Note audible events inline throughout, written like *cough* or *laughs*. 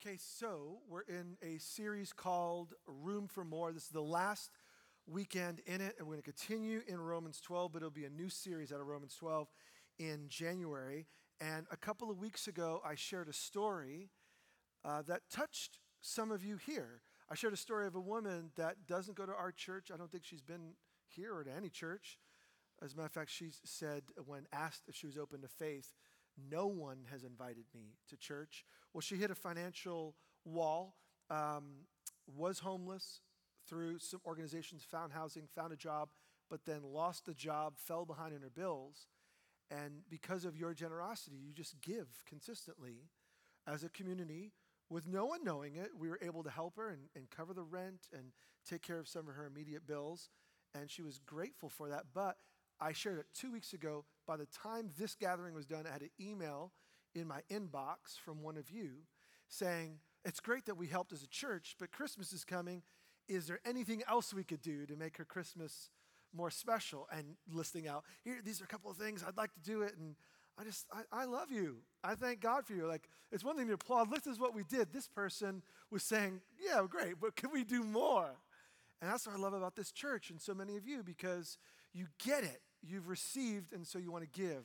Okay, so we're in a series called Room for More. This is the last weekend in it, and we're going to continue in Romans 12, but it'll be a new series out of Romans 12 in January. And a couple of weeks ago, I shared a story uh, that touched some of you here. I shared a story of a woman that doesn't go to our church. I don't think she's been here or to any church. As a matter of fact, she said when asked if she was open to faith, no one has invited me to church. Well, she hit a financial wall, um, was homeless through some organizations, found housing, found a job, but then lost the job, fell behind in her bills. And because of your generosity, you just give consistently as a community with no one knowing it. We were able to help her and, and cover the rent and take care of some of her immediate bills. And she was grateful for that. But I shared it two weeks ago. By the time this gathering was done, I had an email in my inbox from one of you saying, It's great that we helped as a church, but Christmas is coming. Is there anything else we could do to make her Christmas more special? And listing out, here, these are a couple of things, I'd like to do it. And I just, I, I love you. I thank God for you. Like, it's one thing to applaud. This is what we did. This person was saying, Yeah, great, but can we do more? And that's what I love about this church and so many of you because you get it. You've received, and so you want to give.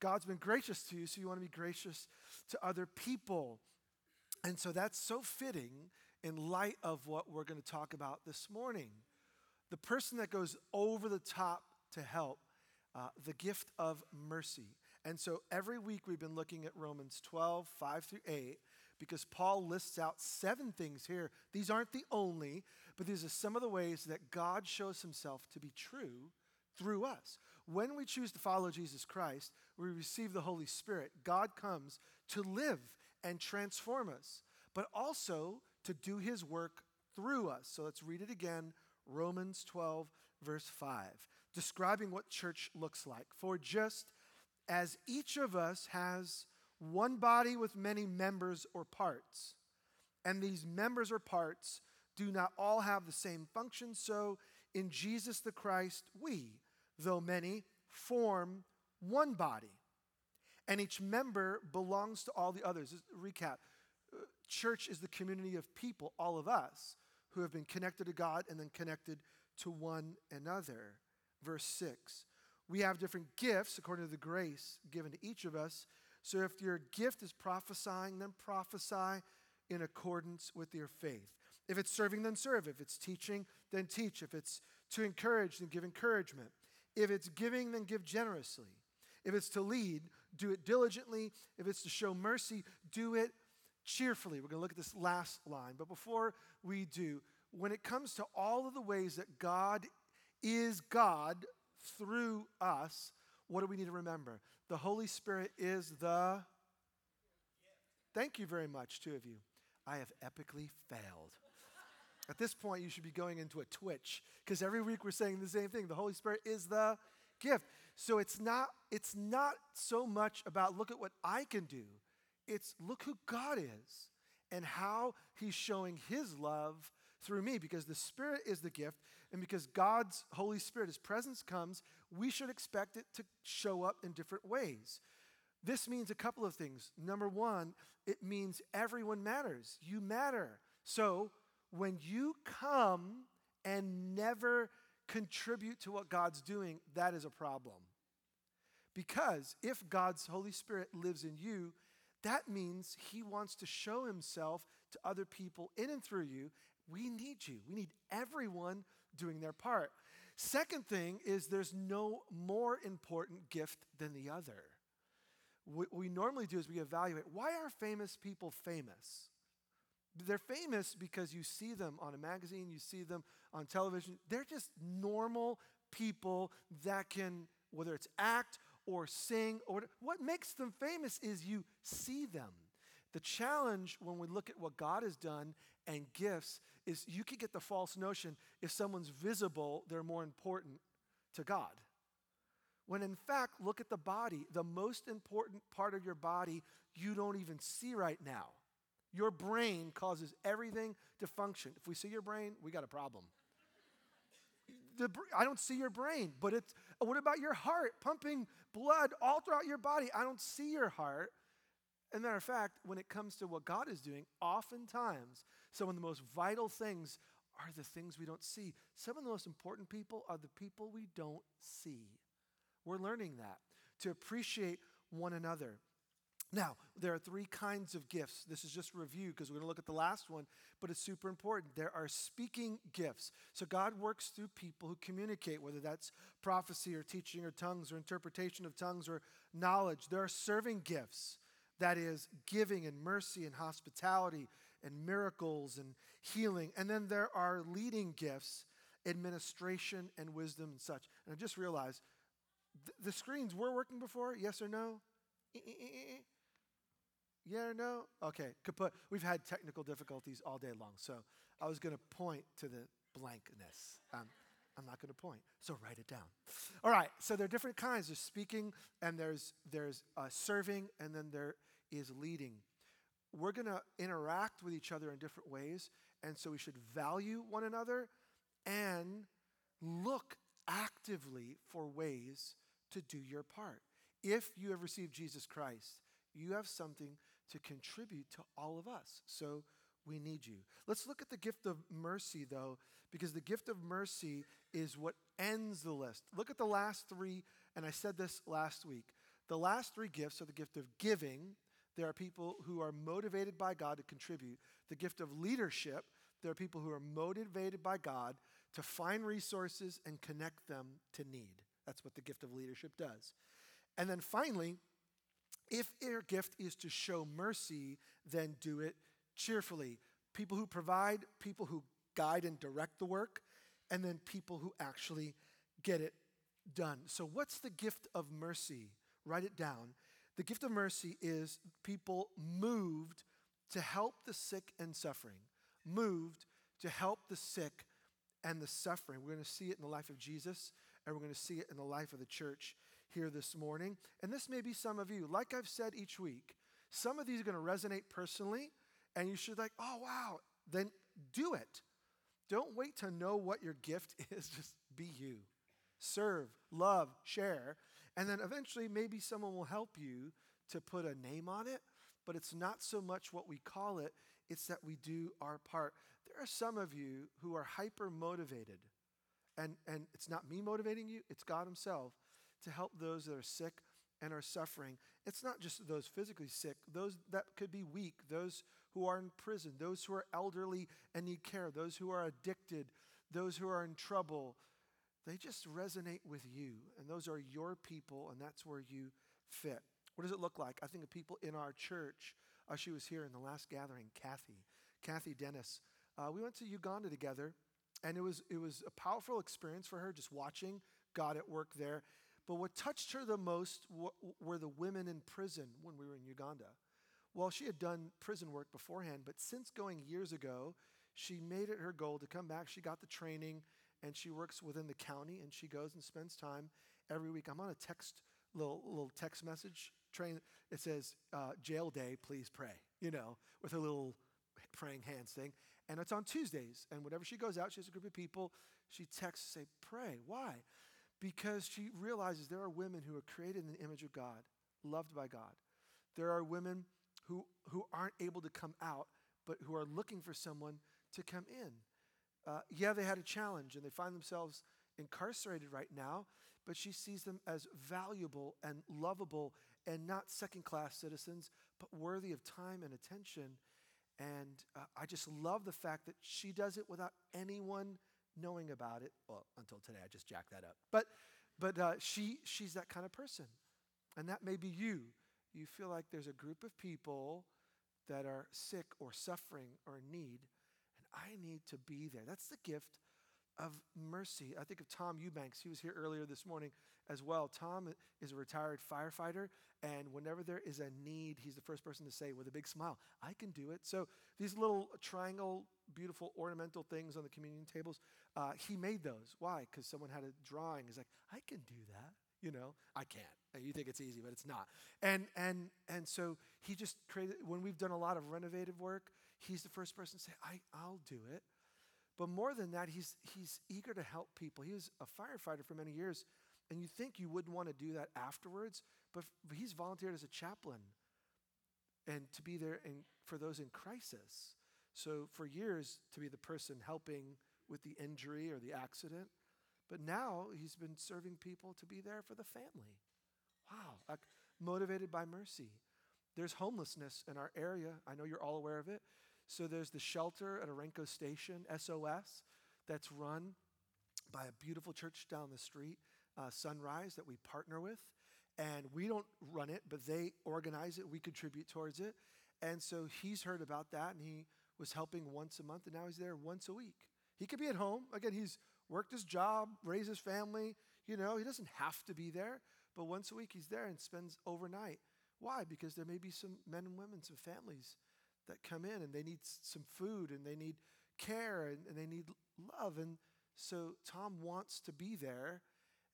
God's been gracious to you, so you want to be gracious to other people. And so that's so fitting in light of what we're going to talk about this morning. The person that goes over the top to help, uh, the gift of mercy. And so every week we've been looking at Romans 12, 5 through 8, because Paul lists out seven things here. These aren't the only, but these are some of the ways that God shows himself to be true through us. When we choose to follow Jesus Christ, we receive the Holy Spirit. God comes to live and transform us, but also to do his work through us. So let's read it again. Romans 12, verse 5, describing what church looks like. For just as each of us has one body with many members or parts, and these members or parts do not all have the same function, so in Jesus the Christ, we, though many, form one body. And each member belongs to all the others. Just recap uh, church is the community of people, all of us, who have been connected to God and then connected to one another. Verse 6 we have different gifts according to the grace given to each of us. So if your gift is prophesying, then prophesy in accordance with your faith. If it's serving, then serve. If it's teaching, then teach. If it's to encourage, then give encouragement. If it's giving, then give generously. If it's to lead, do it diligently. If it's to show mercy, do it cheerfully. We're going to look at this last line. But before we do, when it comes to all of the ways that God is God through us, what do we need to remember? The Holy Spirit is the. Thank you very much, two of you. I have epically failed. At this point, you should be going into a twitch because every week we're saying the same thing. The Holy Spirit is the gift. So it's not, it's not so much about look at what I can do, it's look who God is and how He's showing His love through me because the Spirit is the gift, and because God's Holy Spirit, His presence comes, we should expect it to show up in different ways. This means a couple of things. Number one, it means everyone matters. You matter. So when you come and never contribute to what God's doing, that is a problem. Because if God's Holy Spirit lives in you, that means He wants to show Himself to other people in and through you, we need you. We need everyone doing their part. Second thing is there's no more important gift than the other. What we normally do is we evaluate why are famous people famous? They're famous because you see them on a magazine, you see them on television. They're just normal people that can, whether it's act or sing or what makes them famous is you see them. The challenge when we look at what God has done and gifts is you could get the false notion if someone's visible, they're more important to God. When in fact, look at the body. The most important part of your body you don't even see right now. Your brain causes everything to function. If we see your brain, we got a problem. The, I don't see your brain, but it's what about your heart pumping blood all throughout your body? I don't see your heart, And matter of fact, when it comes to what God is doing, oftentimes some of the most vital things are the things we don't see. Some of the most important people are the people we don't see. We're learning that to appreciate one another. Now, there are three kinds of gifts. This is just review because we're going to look at the last one, but it's super important. There are speaking gifts. So God works through people who communicate, whether that's prophecy or teaching or tongues or interpretation of tongues or knowledge. There are serving gifts. That is giving and mercy and hospitality and miracles and healing. And then there are leading gifts, administration and wisdom and such. And I just realized th- the screens were working before, yes or no? Eh, eh, eh, Yeah or no? Okay, kaput. We've had technical difficulties all day long, so I was going to point to the blankness. Um, I'm not going to point, so write it down. All right, so there are different kinds. There's speaking, and there's there's uh, serving, and then there is leading. We're going to interact with each other in different ways, and so we should value one another and look actively for ways to do your part. If you have received Jesus Christ, you have something to contribute to all of us. So we need you. Let's look at the gift of mercy, though, because the gift of mercy is what ends the list. Look at the last three, and I said this last week. The last three gifts are the gift of giving. There are people who are motivated by God to contribute. The gift of leadership. There are people who are motivated by God to find resources and connect them to need. That's what the gift of leadership does. And then finally, if your gift is to show mercy, then do it cheerfully. People who provide, people who guide and direct the work, and then people who actually get it done. So, what's the gift of mercy? Write it down. The gift of mercy is people moved to help the sick and suffering, moved to help the sick and the suffering. We're going to see it in the life of Jesus, and we're going to see it in the life of the church here this morning. And this may be some of you. Like I've said each week, some of these are going to resonate personally, and you should, like, oh, wow, then do it. Don't wait to know what your gift *laughs* is, just be you. Serve, love, share, and then eventually maybe someone will help you to put a name on it, but it's not so much what we call it, it's that we do our part. There are some of you who are hyper motivated, and, and it's not me motivating you, it's God Himself to help those that are sick and are suffering. It's not just those physically sick, those that could be weak, those who are in prison, those who are elderly and need care, those who are addicted, those who are in trouble. They just resonate with you, and those are your people, and that's where you fit. What does it look like? I think of people in our church. Uh, she was here in the last gathering, Kathy, Kathy Dennis. Uh, we went to Uganda together, and it was it was a powerful experience for her just watching God at work there. But what touched her the most were the women in prison when we were in Uganda. Well, she had done prison work beforehand, but since going years ago, she made it her goal to come back. She got the training and she works within the county and she goes and spends time every week. I'm on a text, little, little text message train. It says, uh, jail day, please pray, you know, with her little praying hands thing. And it's on Tuesdays. And whenever she goes out, she has a group of people. She texts, say, pray. Why? Because she realizes there are women who are created in the image of God, loved by God. There are women who, who aren't able to come out, but who are looking for someone to come in. Uh, yeah, they had a challenge and they find themselves incarcerated right now, but she sees them as valuable and lovable and not second class citizens, but worthy of time and attention. And uh, I just love the fact that she does it without anyone knowing about it. Well, until today, I just jacked that up. But, but uh, she, she's that kind of person. And that may be you. You feel like there's a group of people that are sick or suffering or in need, and I need to be there. That's the gift of mercy. I think of Tom Eubanks. He was here earlier this morning as well. Tom is a retired firefighter, and whenever there is a need, he's the first person to say with a big smile, I can do it. So these little triangle, beautiful ornamental things on the communion tables, uh, he made those. Why? Because someone had a drawing. He's like, I can do that. You know, I can't. You think it's easy, but it's not. And and and so he just created. When we've done a lot of renovative work, he's the first person to say, I, I'll do it. But more than that, he's, he's eager to help people. He was a firefighter for many years, and you think you wouldn't want to do that afterwards, but he's volunteered as a chaplain and to be there in, for those in crisis. So, for years, to be the person helping with the injury or the accident. But now he's been serving people to be there for the family. Wow, like motivated by mercy. There's homelessness in our area. I know you're all aware of it. So there's the shelter at Orenco Station, SOS, that's run by a beautiful church down the street, uh, Sunrise, that we partner with. And we don't run it, but they organize it. We contribute towards it. And so he's heard about that, and he was helping once a month, and now he's there once a week. He could be at home. Again, he's worked his job, raised his family. You know, he doesn't have to be there, but once a week he's there and spends overnight. Why? Because there may be some men and women, some families that come in and they need some food and they need care and, and they need love. And so Tom wants to be there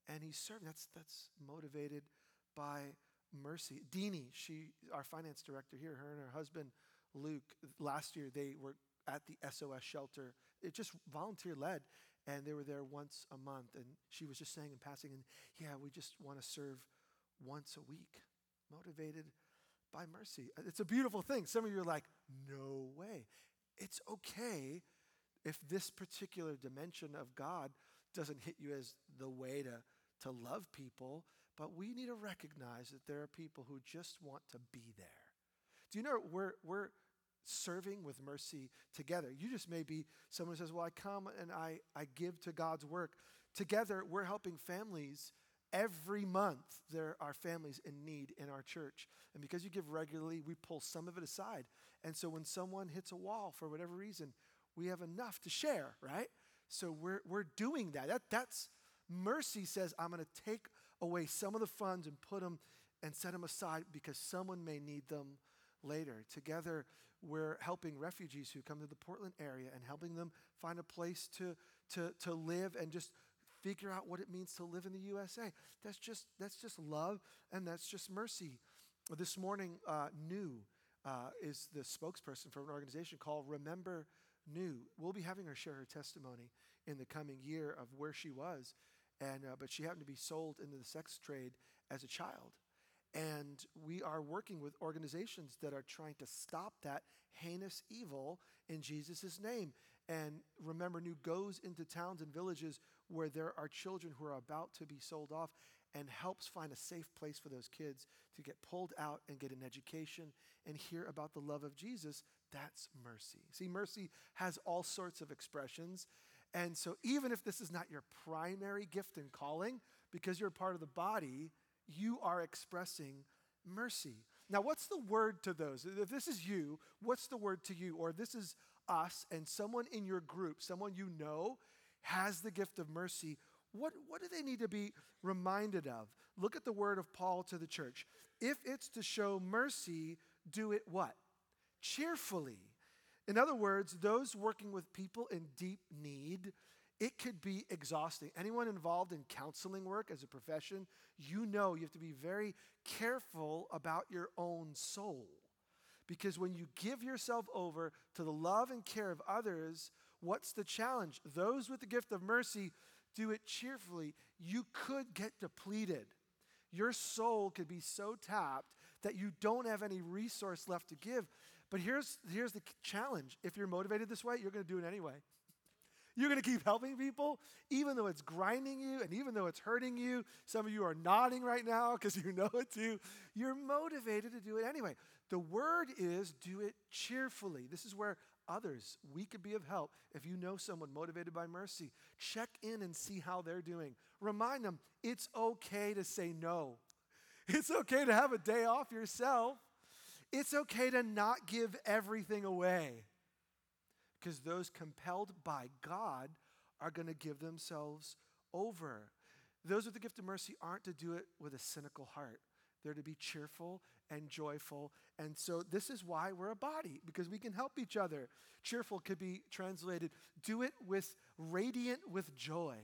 and he's serving. That's, that's motivated by mercy. Deanie, she, our finance director here, her and her husband Luke, last year they were at the SOS shelter. It just volunteer led, and they were there once a month. And she was just saying in passing, and yeah, we just want to serve once a week, motivated by mercy. Uh, it's a beautiful thing. Some of you are like, no way. It's okay if this particular dimension of God doesn't hit you as the way to, to love people, but we need to recognize that there are people who just want to be there. Do you know we're, we're serving with mercy together? You just may be someone says, Well, I come and I, I give to God's work. Together, we're helping families Every month, there are families in need in our church. And because you give regularly, we pull some of it aside. And so when someone hits a wall for whatever reason, we have enough to share, right? So we're, we're doing that. that. That's mercy says, I'm going to take away some of the funds and put them and set them aside because someone may need them later. Together, we're helping refugees who come to the Portland area and helping them find a place to, to, to live and just figure out what it means to live in the USA. That's just, that's just love and that's just mercy. This morning, uh, Nhu uh, is the spokesperson for an organization called Remember Nhu. We'll be having her share her testimony in the coming year of where she was. And, uh, but she happened to be sold into the sex trade as a child. And we are working with organizations that are trying to stop that heinous evil in Jesus' name. And remember, Nhu goes into towns and villages where there are children who are about to be sold off and helps find a safe place for those kids to get pulled out and get an education and hear about the love of Jesus. That's mercy. See, mercy has all sorts of expressions. And so, even if this is not your primary gift and calling, because you're part of the body, you are expressing mercy. Now, what's the word to those? If this is you, what's the word to you? Or this is us and someone in your group, someone you know, has the gift of mercy, what, what do they need to be reminded of? Look at the word of Paul to the church. If it's to show mercy, do it what? Cheerfully. In other words, those working with people in deep need, it could be exhausting. Anyone involved in counseling work as a profession, you know you have to be very careful about your own soul. Because when you give yourself over to the love and care of others, What's the challenge? Those with the gift of mercy do it cheerfully. You could get depleted. Your soul could be so tapped that you don't have any resource left to give. But here's, here's the challenge if you're motivated this way, you're going to do it anyway. You're going to keep helping people, even though it's grinding you and even though it's hurting you. Some of you are nodding right now because you know it too. You're motivated to do it anyway. The word is do it cheerfully. This is where others. We could be of help if you know someone motivated by mercy. Check in and see how they're doing. Remind them it's okay to say no. It's okay to have a day off yourself. It's okay to not give everything away. Because those compelled by God are going to give themselves over. Those with the gift of mercy aren't to do it with a cynical heart. They're to be cheerful and joyful. And so this is why we're a body, because we can help each other. Cheerful could be translated do it with radiant with joy.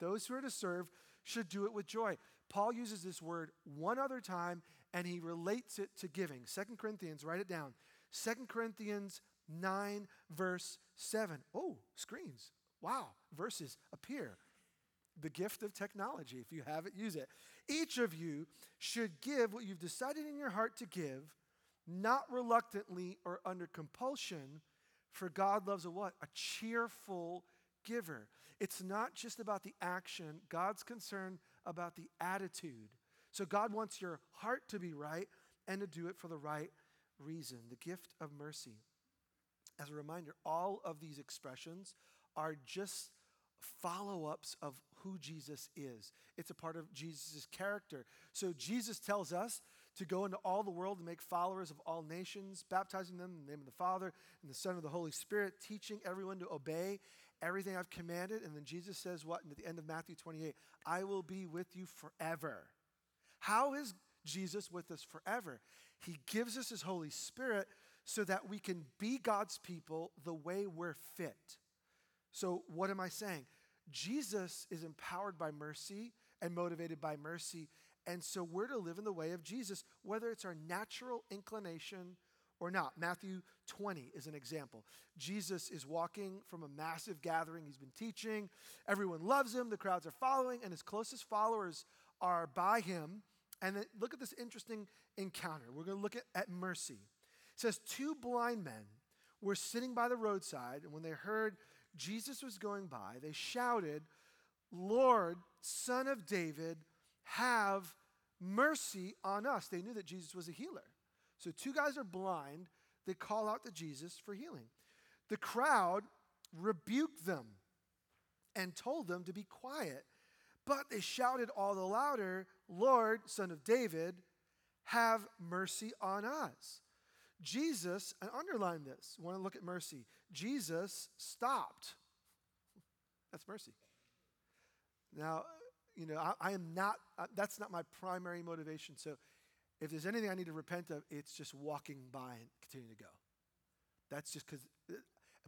Those who are to serve should do it with joy. Paul uses this word one other time and he relates it to giving. Second Corinthians, write it down. Second Corinthians 9, verse 7. Oh, screens. Wow, verses appear the gift of technology. If you have it, use it. Each of you should give what you've decided in your heart to give, not reluctantly or under compulsion, for God loves a what? A cheerful giver. It's not just about the action, God's concerned about the attitude. So God wants your heart to be right and to do it for the right reason. The gift of mercy. As a reminder, all of these expressions are just follow ups of who Jesus is. It's a part of Jesus' character. So Jesus tells us to go into all the world and make followers of all nations, baptizing them in the name of the Father and the Son of the Holy Spirit, teaching everyone to obey everything I've commanded. And then Jesus says, What? And at the end of Matthew 28, I will be with you forever. How is Jesus with us forever? He gives us His Holy Spirit so that we can be God's people the way we're fit. So, what am I saying? Jesus is empowered by mercy and motivated by mercy. And so we're to live in the way of Jesus, whether it's our natural inclination or not. Matthew 20 is an example. Jesus is walking from a massive gathering. He's been teaching. Everyone loves him. The crowds are following, and his closest followers are by him. And look at this interesting encounter. We're going to look at, at mercy. It says, Two blind men were sitting by the roadside, and when they heard Jesus was going by, they shouted, Lord, Son of David, have mercy on us. They knew that Jesus was a healer. So, two guys are blind. They call out to Jesus for healing. The crowd rebuked them and told them to be quiet. But they shouted all the louder, Lord, Son of David, have mercy on us. Jesus, and underline this, want to look at mercy. Jesus stopped. *laughs* That's mercy. Now, you know, I, I am not, uh, that's not my primary motivation. So if there's anything I need to repent of, it's just walking by and continuing to go. That's just because, uh,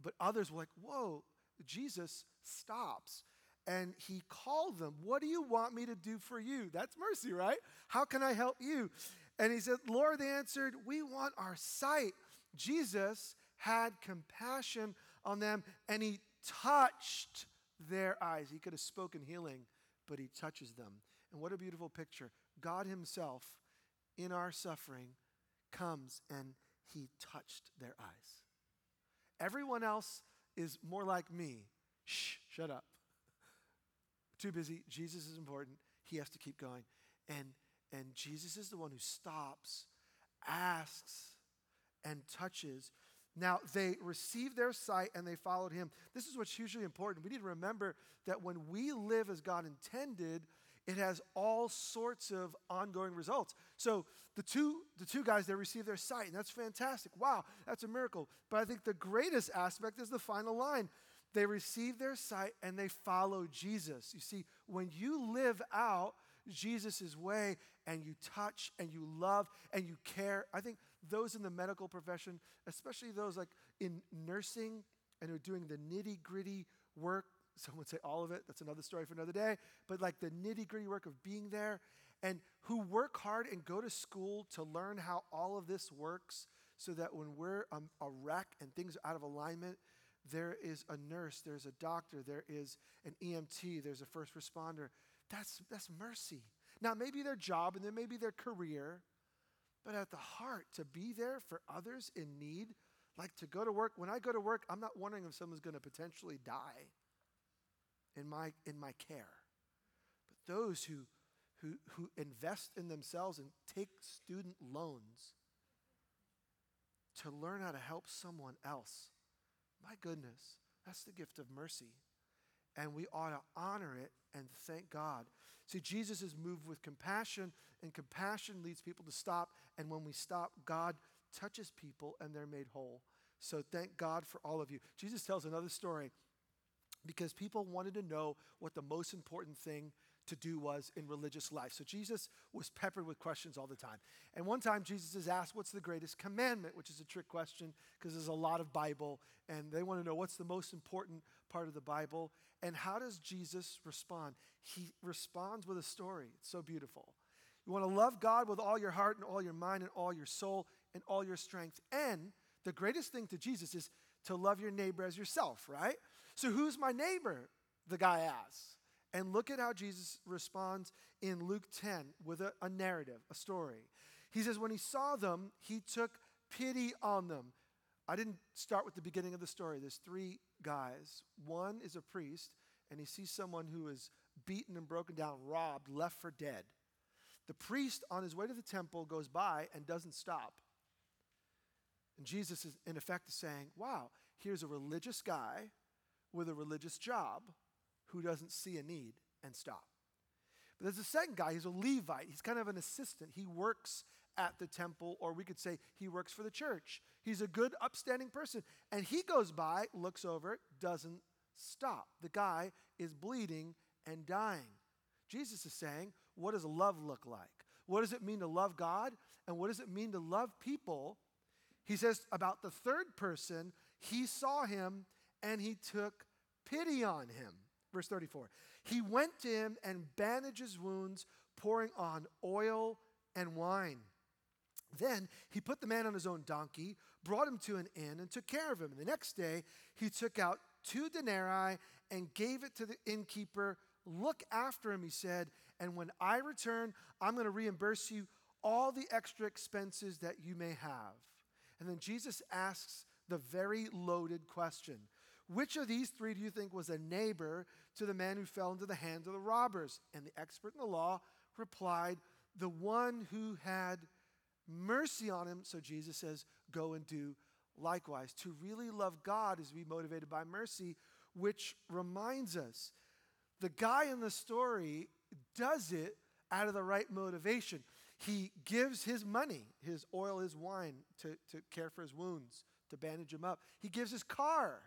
but others were like, whoa, Jesus stops. And he called them, What do you want me to do for you? That's mercy, right? How can I help you? And he said, Lord, they answered, We want our sight. Jesus had compassion on them and he touched their eyes. He could have spoken healing, but he touches them. And what a beautiful picture. God Himself, in our suffering, comes and He touched their eyes. Everyone else is more like me. Shh, shut up. Too busy. Jesus is important. He has to keep going. And and Jesus is the one who stops, asks, and touches. Now, they received their sight and they followed him. This is what's hugely important. We need to remember that when we live as God intended, it has all sorts of ongoing results. So the two, the two guys, they received their sight, and that's fantastic. Wow, that's a miracle. But I think the greatest aspect is the final line. They received their sight and they follow Jesus. You see, when you live out Jesus' way and you touch and you love and you care. I think those in the medical profession, especially those like in nursing and who are doing the nitty gritty work, some would say all of it, that's another story for another day, but like the nitty gritty work of being there and who work hard and go to school to learn how all of this works so that when we're um, a wreck and things are out of alignment, there is a nurse, there's a doctor, there is an EMT, there's a first responder that's, that's mercy. Now, maybe their job and then maybe their career, but at the heart, to be there for others in need, like to go to work. When I go to work, I'm not wondering if someone's going to potentially die in my, in my care. But those who, who, who invest in themselves and take student loans to learn how to help someone else, my goodness, that's the gift of mercy and we ought to honor it and thank God. See, Jesus is moved with compassion, and compassion leads people to stop. And when we stop, God touches people and they're made whole. So thank God for all of you. Jesus tells another story because people wanted to know what the most important thing to do was in religious life. So Jesus was peppered with questions all the time. And one time Jesus is asked, What's the greatest commandment? Which is a trick question because there's a lot of Bible and they want to know what's the most important part of the Bible. And how does Jesus respond? He responds with a story. It's so beautiful. You want to love God with all your heart and all your mind and all your soul and all your strength. And the greatest thing to Jesus is to love your neighbor as yourself, right? So who's my neighbor? The guy asks. And look at how Jesus responds in Luke 10 with a, a, narrative, a story. He says, When he saw them, he took pity on them. I didn't start with the beginning of the story. There's three guys. One is a priest, and he sees someone who is beaten and broken down, robbed, left for dead. The priest, on his way to the temple, goes by and doesn't stop. And Jesus is, in effect, is saying, Wow, here's a religious guy with a religious job who doesn't see a need and stop. But there's a second guy, he's a Levite. He's kind of an assistant. He works at the temple, or we could say he works for the church. He's a good, upstanding person. And he goes by, looks over, doesn't stop. The guy is bleeding and dying. Jesus is saying, what does love look like? What does it mean to love God? And what does it mean to love people? He says about the third person, he saw him and he took pity on him. Verse 34. He went to him and bandaged his wounds, pouring on oil and wine. Then he put the man on his own donkey, brought him to an inn, and took care of him. And the next day he took out two denarii and gave it to the innkeeper. Look after him, he said, and when I return, I'm going to reimburse you all the extra expenses that you may have. And then Jesus asks the very loaded question Which of these three do you think was a neighbor to the man who fell into the hands of the robbers? And the expert in the law replied, The one who had mercy on him. So Jesus says, Go and do likewise. To really love God is to be motivated by mercy, which reminds us the guy in the story does it out of the right motivation. He gives his money, his oil, his wine, to, to care for his wounds, to bandage him up. He gives his car.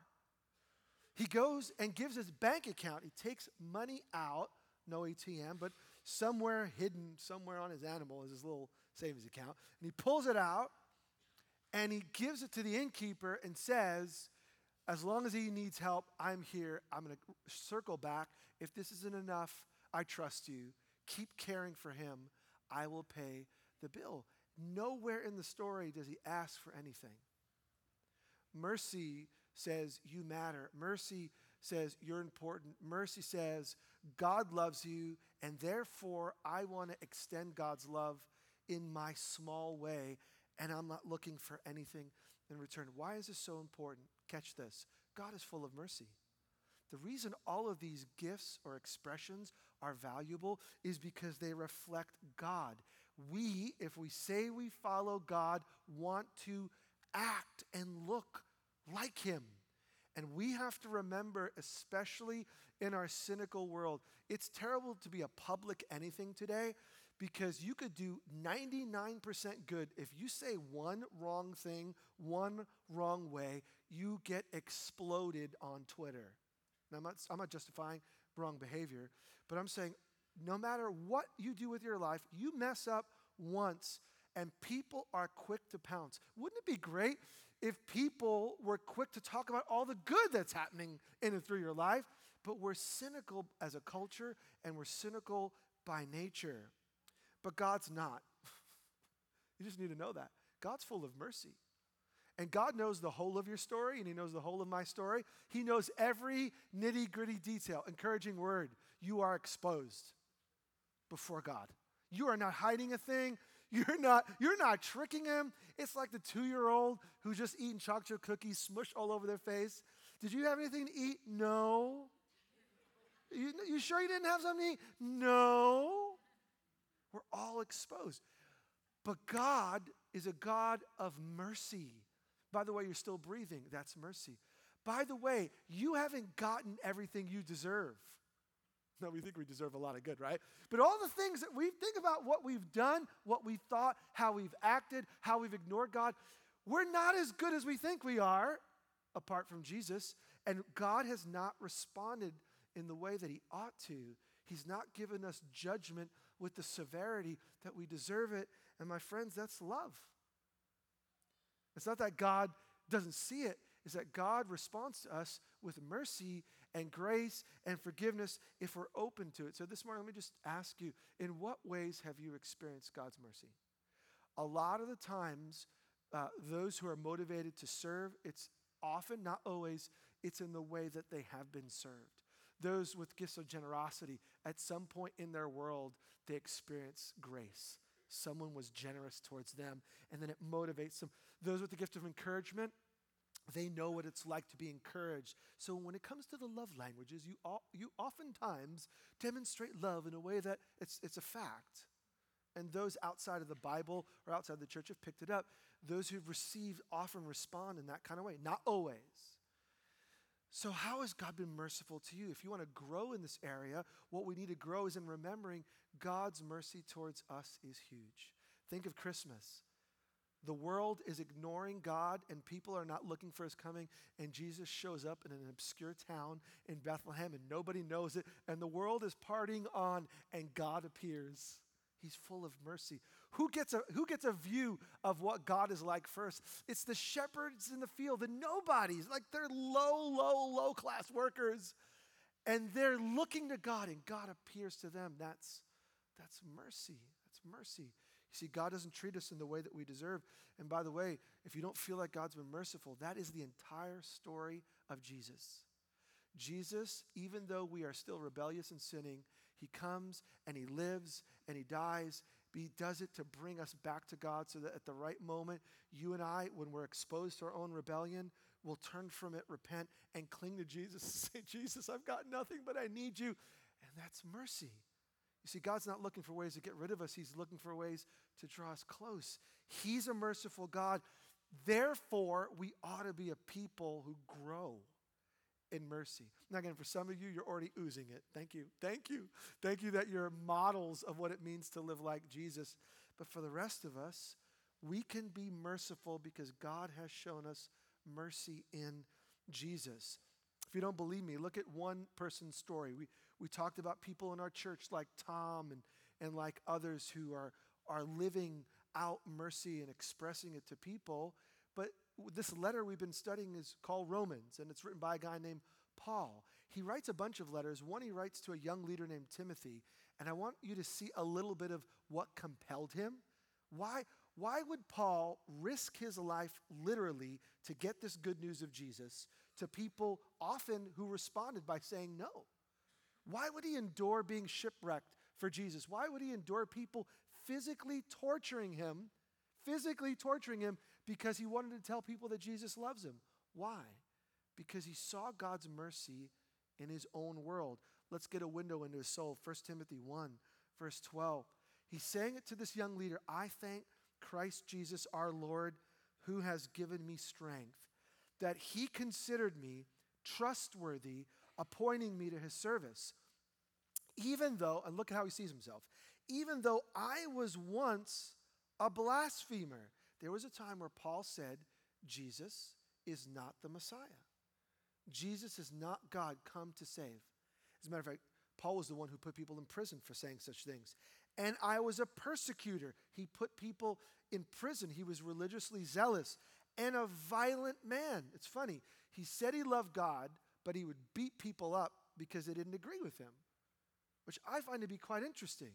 He goes and gives his bank account. He takes money out, no ATM, but somewhere hidden, somewhere on his animal is his little savings account. And he pulls it out and he gives it to the innkeeper and says, As long as he needs help, I'm here. I'm going to circle back. If this isn't enough, I trust you. Keep caring for him. I will pay the bill. Nowhere in the story does he ask for anything. Mercy says, You matter. Mercy says, You're important. Mercy says, God loves you, and therefore I want to extend God's love in my small way, and I'm not looking for anything in return. Why is this so important? Catch this God is full of mercy. The reason all of these gifts or expressions are valuable is because they reflect God. We, if we say we follow God, want to act and look like Him. And we have to remember, especially in our cynical world, it's terrible to be a public anything today because you could do 99% good. If you say one wrong thing, one wrong way, you get exploded on Twitter. Now, I'm not, I'm not justifying wrong behavior, but I'm saying no matter what you do with your life, you mess up once and people are quick to pounce. Wouldn't it be great if people were quick to talk about all the good that's happening in and through your life? But we're cynical as a culture and we're cynical by nature. But God's not. *laughs* you just need to know that. God's full of mercy. And God knows the whole of your story, and He knows the whole of my story. He knows every nitty gritty detail. Encouraging word you are exposed before God. You are not hiding a thing. *laughs* You're not, you're not tricking him. It's like the two year old who's just eating chocolate cookies smushed all over their face. Did you have anything to eat? No. You, you sure you didn't have something to eat? No. We're all exposed. But God is a God of mercy. By the way, you're still breathing. That's mercy. By the way, you haven't gotten everything you deserve. No, we think we deserve a lot of good, right? But all the things that we think about what we've done, what we thought, how we've acted, how we've ignored God, we're not as good as we think we are apart from Jesus. And God has not responded in the way that He ought to. He's not given us judgment with the severity that we deserve it. And my friends, that's love. It's not that God doesn't see it, it's that God responds to us with mercy and grace and forgiveness if we're open to it. So this morning, let me just ask you in what ways have you experienced God's mercy? A lot of the times, uh, those who are motivated to serve, it's often, not always, it's in the way that they have been served. Those with gifts of generosity, at some point in their world, they experience grace. Someone was generous towards them, and then it motivates them. Those with the gift of encouragement, they know what it's like to be encouraged. So when it comes to the love languages, you, you oftentimes demonstrate love in a way that it's, it's a fact. And those outside of the Bible or outside the church have picked it up. Those who've received often respond in that kind of way, not always. So, how has God been merciful to you? If you want to grow in this area, what we need to grow is in remembering God's mercy towards us is huge. Think of Christmas. The world is ignoring God and people are not looking for his coming. And Jesus shows up in an obscure town in Bethlehem and nobody knows it. And the world is partying on and God appears. He's full of mercy. Who gets, a, who gets a view of what God is like first? It's the shepherds in the field, the nobodies, like they're low, low, low class workers. And they're looking to God and God appears to them. That's, that's mercy. That's mercy. You see, God doesn't treat us in the way that we deserve. And by the way, if you don't feel like God's been merciful, that is the entire story of Jesus. Jesus, even though we are still rebellious and sinning, he comes and he lives and he dies. He does it to bring us back to God so that at the right moment, you and I, when we're exposed to our own rebellion, will turn from it, repent, and cling to Jesus and say, Jesus, I've got nothing, but I need you. And that's mercy. You see, God's not looking for ways to get rid of us, He's looking for ways to draw us close. He's a merciful God. Therefore, we ought to be a people who grow in mercy. Now, again, for some of you, you're already oozing it. Thank you. Thank you. Thank you that you're models of what it means to live like Jesus. But for the rest of us, we can be merciful because God has shown us mercy in Jesus. If you don't believe me, look at one person's story. We, we talked about people in our church like Tom and, and like others who are, are living out mercy and expressing it to people. But this letter we've been studying is called Romans, and it's written by a guy named Paul. He writes a bunch of letters. One he writes to a young leader named Timothy, and I want you to see a little bit of what compelled him. Why, why would Paul risk his life literally to get this good news of Jesus to people often who responded by saying no? Why would he endure being shipwrecked for Jesus? Why would he endure people physically torturing him, physically torturing him because he wanted to tell people that Jesus loves him? Why? Because he saw God's mercy in his own world. Let's get a window into his soul. 1 Timothy 1, verse 12. He's saying it to this young leader I thank Christ Jesus our Lord, who has given me strength, that he considered me trustworthy appointing me to his service. Even though, and look at how he sees himself, even though I was once a blasphemer. There was a time where Paul said, Jesus is not the Messiah. Jesus is not God come to save. As a matter of fact, Paul was the one who put people in prison for saying such things. And I was a persecutor. He put people in prison. He was religiously zealous and a violent man. It's funny. He said he loved God, but he would beat people up because they didn't agree with him, which I find to be quite interesting.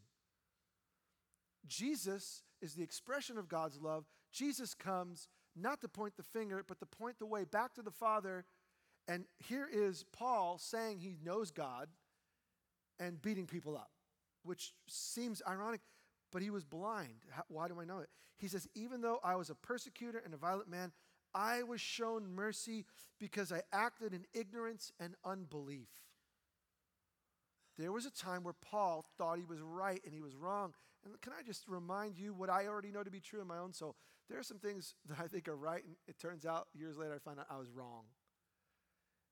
Jesus is the expression of God's love. Jesus comes not to point the finger, but to point the way back to the Father. And here is Paul saying he knows God and beating people up, which seems ironic, but he was blind. Why do I know it? He says, Even though I was a persecutor and a violent man, I was shown mercy because I acted in ignorance and unbelief. There was a time where Paul thought he was right and he was wrong. And can I just remind you what I already know to be true in my own soul? There are some things *laughs* that I think are right, and it turns out years later I find out I was wrong.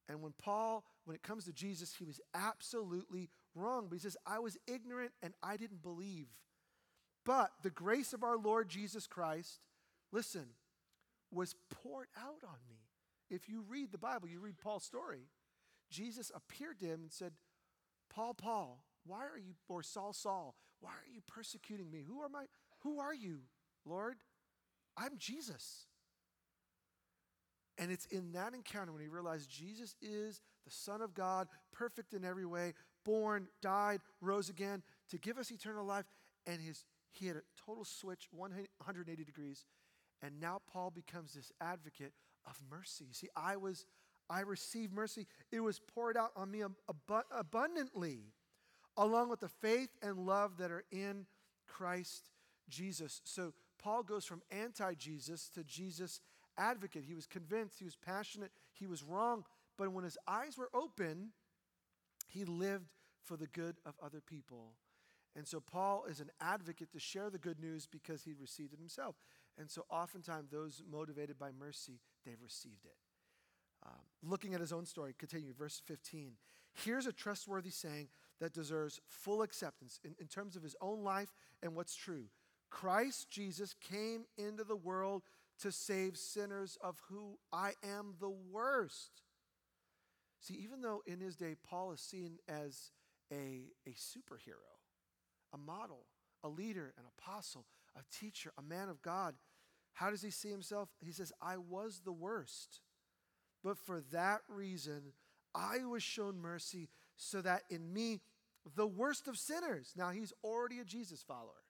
And when Paul, when it comes to Jesus, he was absolutely wrong. But he says, I was ignorant and I didn't believe. But the grace of our Lord Jesus Christ, listen, was poured out on me. If you read the Bible, you read Paul's story. Jesus appeared to him and said, Paul, Paul, why are you, or Saul, Saul, why are you persecuting me? Who are my, who are you, Lord? I'm Jesus. And it's in that encounter when he realized Jesus is the Son of God, perfect in every way, born, died, rose again to give us eternal life. And his, he had a total switch, 180 degrees. And now Paul becomes this advocate of mercy. You See, I was, I received mercy. It was poured out on me ab- abundantly, along with the faith and love that are in Christ Jesus. So Paul goes from anti Jesus to Jesus advocate. He was convinced, he was passionate, he was wrong. But when his eyes were open, he lived for the good of other people. And so Paul is an advocate to share the good news because he received it himself. And so oftentimes those motivated by mercy, they've received it. Um, looking at his own story, continue, verse 15. Here's a trustworthy saying that deserves full acceptance in, in terms of his own life and what's true. Christ Jesus came into the world to save sinners, of who I am the worst. See, even though in his day Paul is seen as a, a superhero, a model, a leader, an apostle, a teacher, a man of God, how does he see himself? He says, I was the worst. But for that reason, I was shown mercy so that in me, the worst of sinners, now he's already a Jesus follower.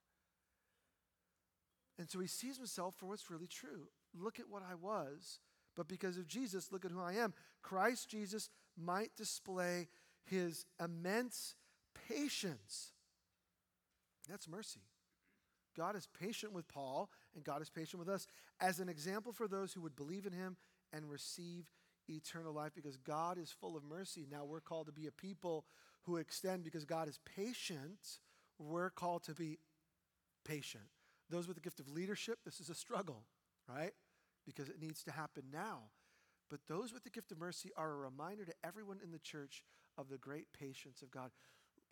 And so he sees himself for what's really true. Look at what I was, but because of Jesus, look at who I am. Christ Jesus might display his immense patience. That's mercy. God is patient with Paul, and God is patient with us as an example for those who would believe in him and receive eternal life because God is full of mercy. Now we're called to be a people who extend because God is patient. We're called to be patient. Those with the gift of leadership, this is a struggle, right? Because it needs to happen now. But those with the gift of mercy are a reminder to everyone in the church of the great patience of God.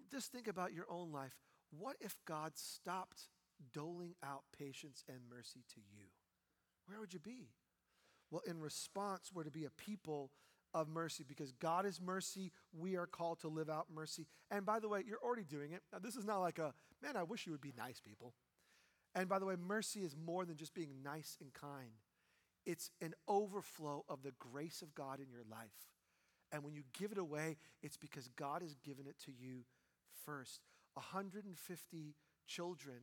Just think about your own life. What if God stopped doling out patience and mercy to you? Where would you be? Well, in response, we're to be a people of mercy because God is mercy. We are called to live out mercy. And by the way, you're already doing it. Now, this is not like a, man, I wish you would be nice, people. And by the way, mercy is more than just being nice and kind, it's an overflow of the grace of God in your life. And when you give it away, it's because God has given it to you first. 150 children,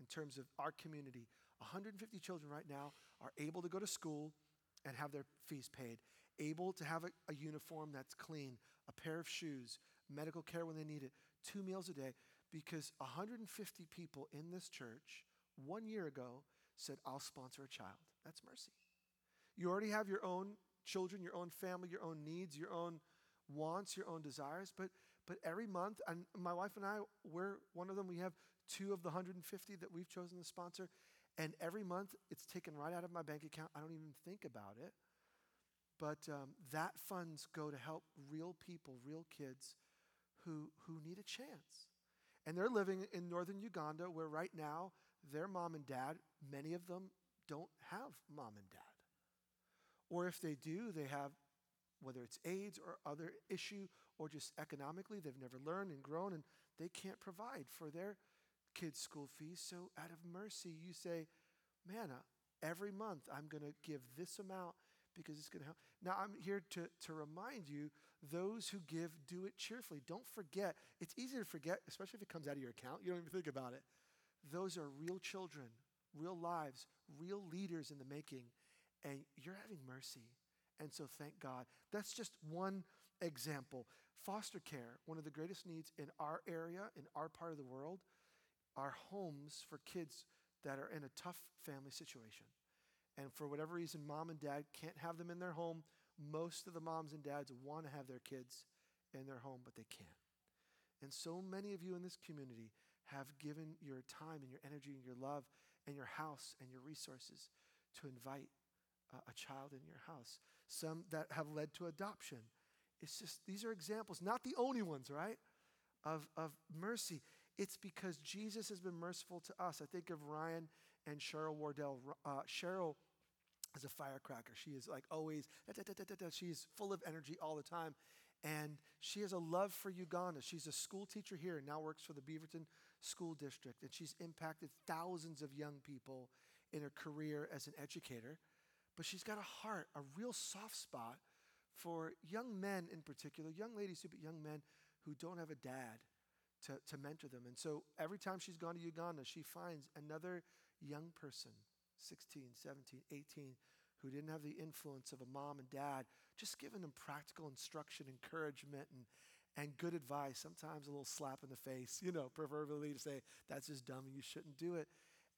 in terms of our community, 150 children right now are able to go to school and have their fees paid, able to have a, a uniform that's clean, a pair of shoes, medical care when they need it, two meals a day, because 150 people in this church one year ago said, I'll sponsor a child. That's mercy. You already have your own children, your own family, your own needs, your own wants, your own desires, but but every month, and my wife and I, we're one of them. We have two of the 150 that we've chosen to sponsor, and every month it's taken right out of my bank account. I don't even think about it. But um, that funds go to help real people, real kids who, who need a chance. And they're living in northern Uganda where right now their mom and dad, many of them don't have mom and dad. Or if they do, they have, whether it's AIDS or other issue or just economically, they've never learned and grown and they can't provide for their kids' school fees. So out of mercy, you say, man, uh, every month I'm going to give this amount because it's going to help. Now, I'm here to, to remind you those who give, do it cheerfully. Don't forget. It's easy to forget, especially if it comes out of your account. You don't even think about it. Those are real children, real lives, real leaders in the making, and you're having mercy. And so thank God. That's just one example. Foster care, one of the greatest needs in our area, in our part of the world, are homes for kids that are in a tough family situation. And for whatever reason, mom and dad can't have them in their home. Most of the moms and dads want to have their kids in their home, but they can't. And so many of you in this community have given your time and your energy and your love and your house and your resources to invite a child in your house. Some that have led to adoption. It's just, these are examples, not the only ones, right? Of, of mercy. It's because Jesus has been merciful to us. I think of Ryan and Cheryl Wardell. Uh, Cheryl is a firecracker. She is like always, da, da, da, she's full of energy all the time. And she has a love for Uganda. She's a school teacher here and now works for the Beaverton School District. And she's impacted thousands of young people in her career as an educator. But she's got a heart, a real soft spot for young men in particular, young ladies too, but young men who don't have a dad to, to mentor them. And so every time she's gone to Uganda, she finds another young person, 16, 17, 18, who didn't have the influence of a mom and dad, just giving them practical instruction, encouragement, and, and good advice, sometimes a little slap in the face, *laughs* you know, proverbially to say, that's just dumb and you shouldn't do it.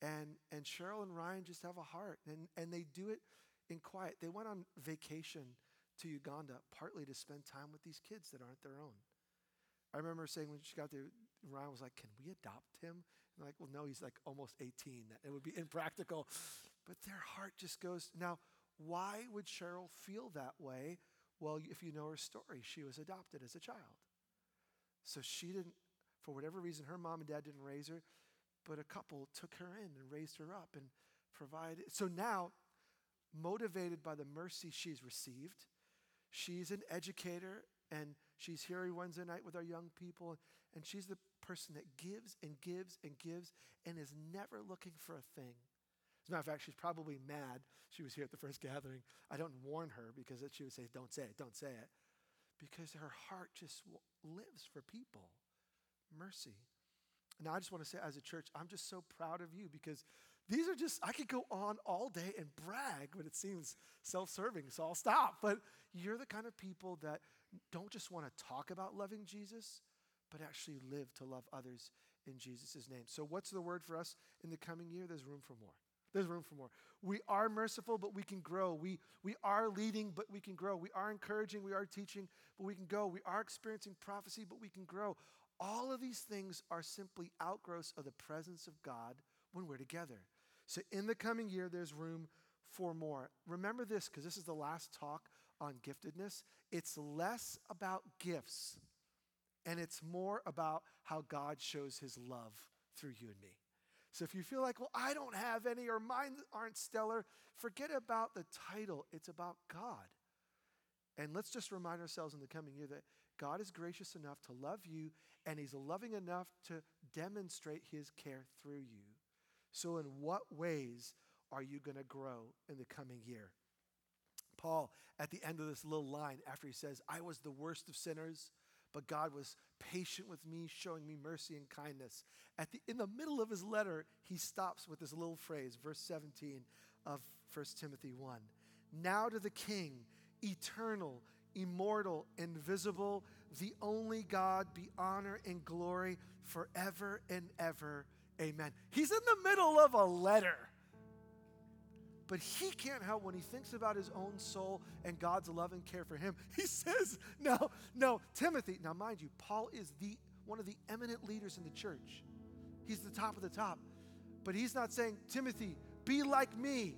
And, and Cheryl and Ryan just have a heart, and, and they do it in quiet. They went on vacation to Uganda partly to spend time with these kids that aren't their own. I remember saying when she got there, Ryan was like, Can we adopt him? And like, well, no, he's like almost 18. That it would be *laughs* impractical. But their heart just goes. Now, why would Cheryl feel that way? Well, if you know her story, she was adopted as a child. So she didn't, for whatever reason, her mom and dad didn't raise her, but a couple took her in and raised her up and provided. So now, motivated by the mercy she's received, she's an educator and she's here every Wednesday night with our young people. And she's the person that gives and gives and gives and is never looking for a thing. As a matter of fact, she's probably mad. She was here at the first gathering. I don't warn her because she would say, Don't say it, don't say it. Because her heart just lives for people. Mercy. Now, I just want to say, as a church, I'm just so proud of you because these are just, I could go on all day and brag, but it seems self serving, so I'll stop. But you're the kind of people that don't just want to talk about loving Jesus, but actually live to love others in Jesus' name. So, what's the word for us in the coming year? There's room for more. There's room for more. We are merciful, but we can grow. We, we are leading, but we can grow. We are encouraging, we are teaching, but we can go. We are experiencing prophecy, but we can grow. All of these things are simply outgrowths of the presence of God when we're together. So, in the coming year, there's room for more. Remember this, because this is the last talk on giftedness. It's less about gifts and it's more about how God shows his love through you and me. So if you feel like, well, I don't have any or mine aren't stellar, forget about the title. It's about God. And let's just remind ourselves in the coming year that God is gracious enough to love you and he's loving enough to demonstrate his care through you. So, in what ways are you going to grow in the coming year? Paul, at the end of this little line, after he says, I was the worst of sinners, but God was patient with me, showing me mercy and kindness. At the, in the middle of his letter, he stops with this little phrase, verse 17 of 1 Timothy 1. Now to the King, eternal, immortal, invisible, the only God, be honor and glory forever and ever. Amen. He's in the middle of a letter. But he can't help when he thinks about his own soul and God's love and care for him. *laughs* He says, No, no, Timothy. Now, mind you, Paul is the one of the eminent leaders in the church. He's the top of the top. But he's not saying, Timothy, be like me,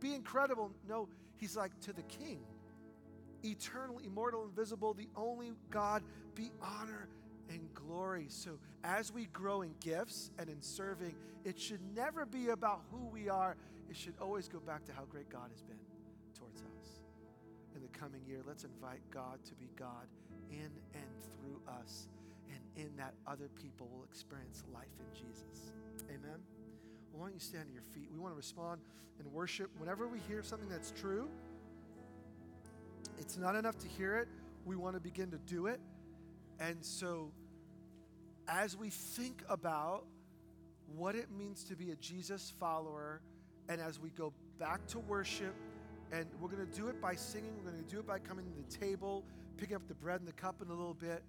be incredible. No, he's like to the king, eternal, immortal, invisible, the only God, be honor and glory. So, as we grow in gifts and in serving, it should never be about who we are it should always go back to how great God has been towards us. In the coming year, let's invite God to be God in and through us. And in that, other people will experience life in Jesus. Amen. Well, why don't you stand to your feet? We want to respond and worship. Whenever we hear something that's true, it's not enough to hear it. We want to begin to do it. And so, as we think about what it means to be a Jesus follower, and as we go back to worship, and we're going to do it by singing, we're going to do it by coming to the table, picking up the bread and the cup in a little bit.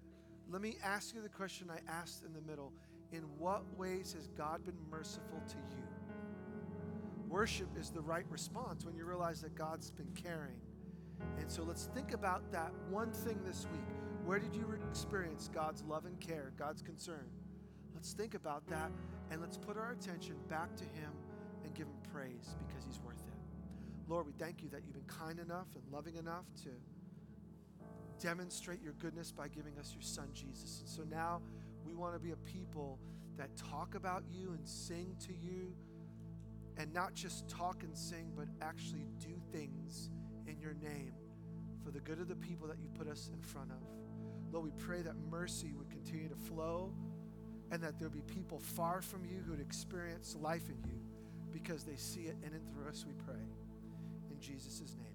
Let me ask you the question I asked in the middle In what ways has God been merciful to you? Worship is the right response when you realize that God's been caring. And so let's think about that one thing this week. Where did you experience God's love and care, God's concern? Let's think about that and let's put our attention back to Him praise because he's worth it. Lord, we thank you that you've been kind enough and loving enough to demonstrate your goodness by giving us your son, Jesus. And so now we want to be a people that talk about you and sing to you and not just talk and sing, but actually do things in your name for the good of the people that you put us in front of. Lord, we pray that mercy would continue to flow and that there'll be people far from you who would experience life in you because they see it in and through us, we pray. In Jesus' name.